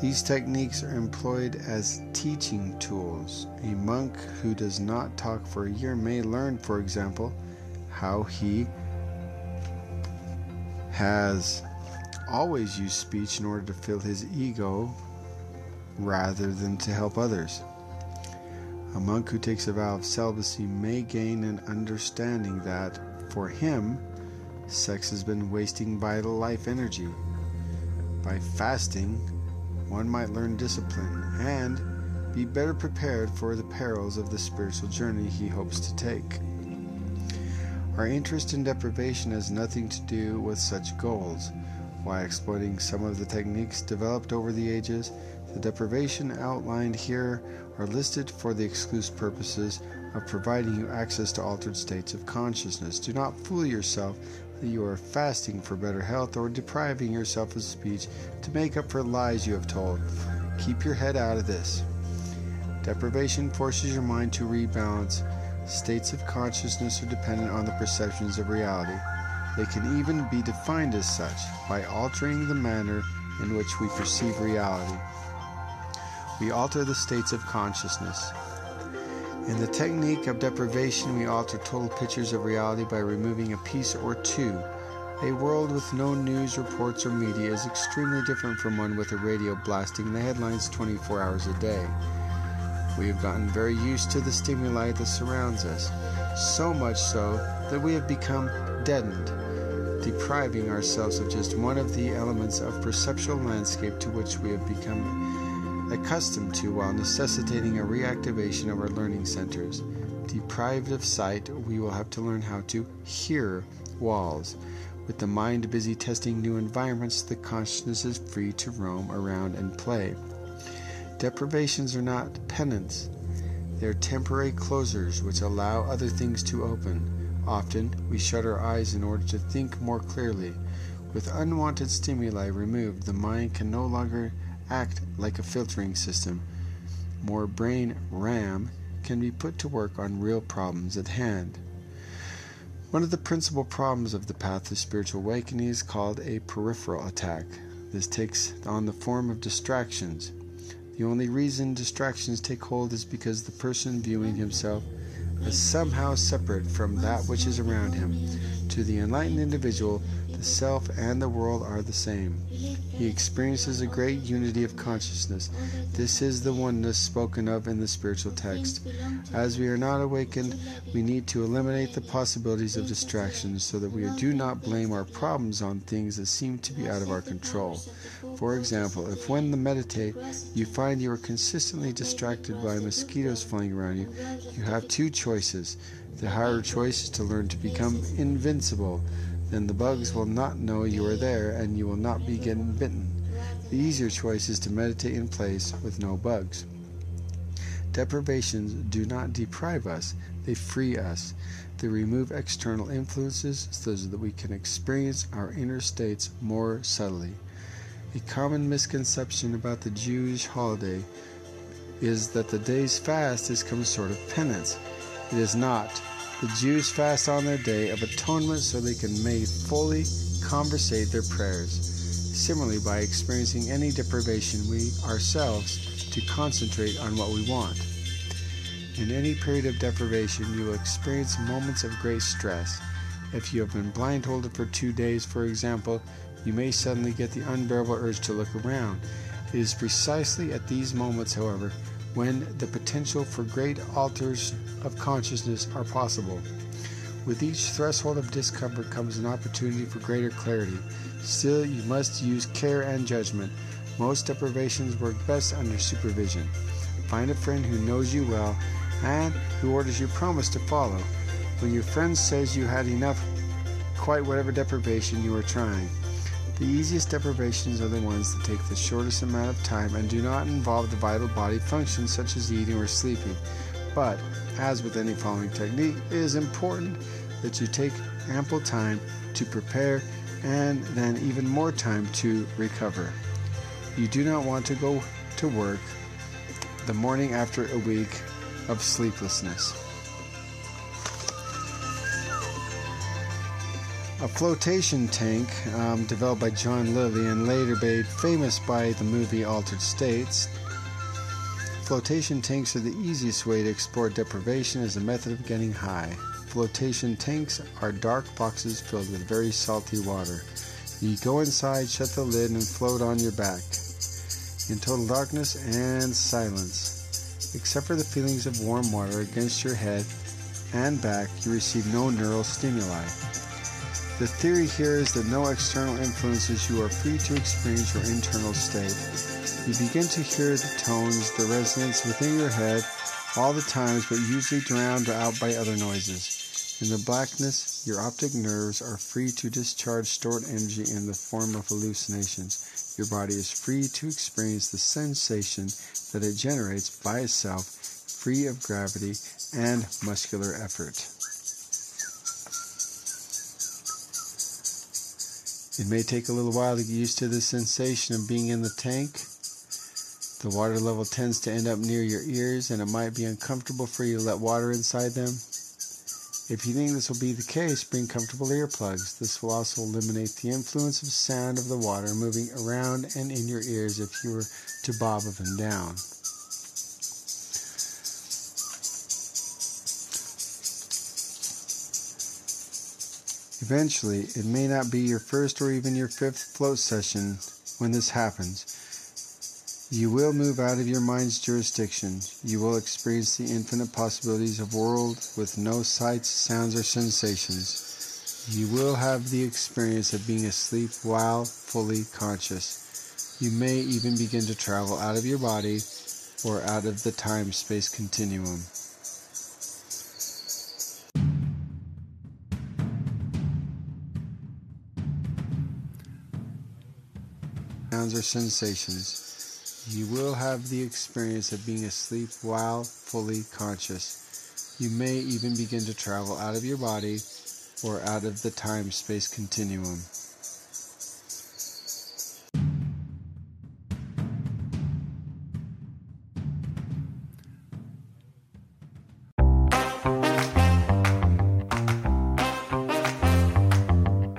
These techniques are employed as teaching tools. A monk who does not talk for a year may learn, for example, how he has always used speech in order to fill his ego rather than to help others. A monk who takes a vow of celibacy may gain an understanding that, for him, sex has been wasting vital life energy. By fasting, one might learn discipline and be better prepared for the perils of the spiritual journey he hopes to take. Our interest in deprivation has nothing to do with such goals. While exploiting some of the techniques developed over the ages, the deprivation outlined here are listed for the exclusive purposes of providing you access to altered states of consciousness. Do not fool yourself that you are fasting for better health or depriving yourself of speech to make up for lies you have told. Keep your head out of this. Deprivation forces your mind to rebalance. States of consciousness are dependent on the perceptions of reality. They can even be defined as such by altering the manner in which we perceive reality. We alter the states of consciousness. In the technique of deprivation, we alter total pictures of reality by removing a piece or two. A world with no news reports or media is extremely different from one with a radio blasting the headlines 24 hours a day. We have gotten very used to the stimuli that surrounds us, so much so that we have become deadened, depriving ourselves of just one of the elements of perceptual landscape to which we have become accustomed to while necessitating a reactivation of our learning centers. Deprived of sight, we will have to learn how to hear walls. With the mind busy testing new environments, the consciousness is free to roam around and play. Deprivations are not penance, they are temporary closers which allow other things to open. Often, we shut our eyes in order to think more clearly. With unwanted stimuli removed, the mind can no longer act like a filtering system. More brain RAM can be put to work on real problems at hand. One of the principal problems of the path to spiritual awakening is called a peripheral attack. This takes on the form of distractions. The only reason distractions take hold is because the person viewing himself as somehow separate from that which is around him. To the enlightened individual, the self and the world are the same. He experiences a great unity of consciousness. This is the oneness spoken of in the spiritual text. As we are not awakened, we need to eliminate the possibilities of distractions so that we do not blame our problems on things that seem to be out of our control. For example, if when you meditate you find you are consistently distracted by mosquitoes flying around you, you have two choices. The higher choice is to learn to become invincible then the bugs will not know you are there and you will not be getting bitten. The easier choice is to meditate in place with no bugs. Deprivations do not deprive us, they free us. They remove external influences so that we can experience our inner states more subtly. A common misconception about the Jewish holiday is that the day's fast is some sort of penance. It is not. The Jews fast on their day of atonement so they can may fully conversate their prayers. Similarly, by experiencing any deprivation, we ourselves to concentrate on what we want. In any period of deprivation, you will experience moments of great stress. If you have been blindfolded for two days, for example, you may suddenly get the unbearable urge to look around. It is precisely at these moments, however, when the potential for great alters of consciousness are possible. With each threshold of discomfort comes an opportunity for greater clarity. Still, you must use care and judgment. Most deprivations work best under supervision. Find a friend who knows you well and who orders your promise to follow. When your friend says you had enough, quite whatever deprivation you are trying, The easiest deprivations are the ones that take the shortest amount of time and do not involve the vital body functions such as eating or sleeping. But, as with any following technique, it is important that you take ample time to prepare and then even more time to recover. You do not want to go to work the morning after a week of sleeplessness. A flotation tank um, developed by John Lilly and later made famous by the movie Altered States. Flotation tanks are the easiest way to explore deprivation as a method of getting high. Flotation tanks are dark boxes filled with very salty water. You go inside, shut the lid, and float on your back in total darkness and silence. Except for the feelings of warm water against your head and back, you receive no neural stimuli. The theory here is that no external influences you are free to experience your internal state. You begin to hear the tones, the resonance within your head all the times, but usually drowned out by other noises. In the blackness, your optic nerves are free to discharge stored energy in the form of hallucinations. Your body is free to experience the sensation that it generates by itself, free of gravity and muscular effort. It may take a little while to get used to the sensation of being in the tank. The water level tends to end up near your ears, and it might be uncomfortable for you to let water inside them. If you think this will be the case, bring comfortable earplugs. This will also eliminate the influence of sound of the water moving around and in your ears if you were to bob up and down. Eventually, it may not be your first or even your fifth float session when this happens. You will move out of your mind's jurisdiction. You will experience the infinite possibilities of world with no sights, sounds, or sensations. You will have the experience of being asleep while fully conscious. You may even begin to travel out of your body or out of the time space continuum. Sounds or sensations. You will have the experience of being asleep while fully conscious. You may even begin to travel out of your body or out of the time space continuum.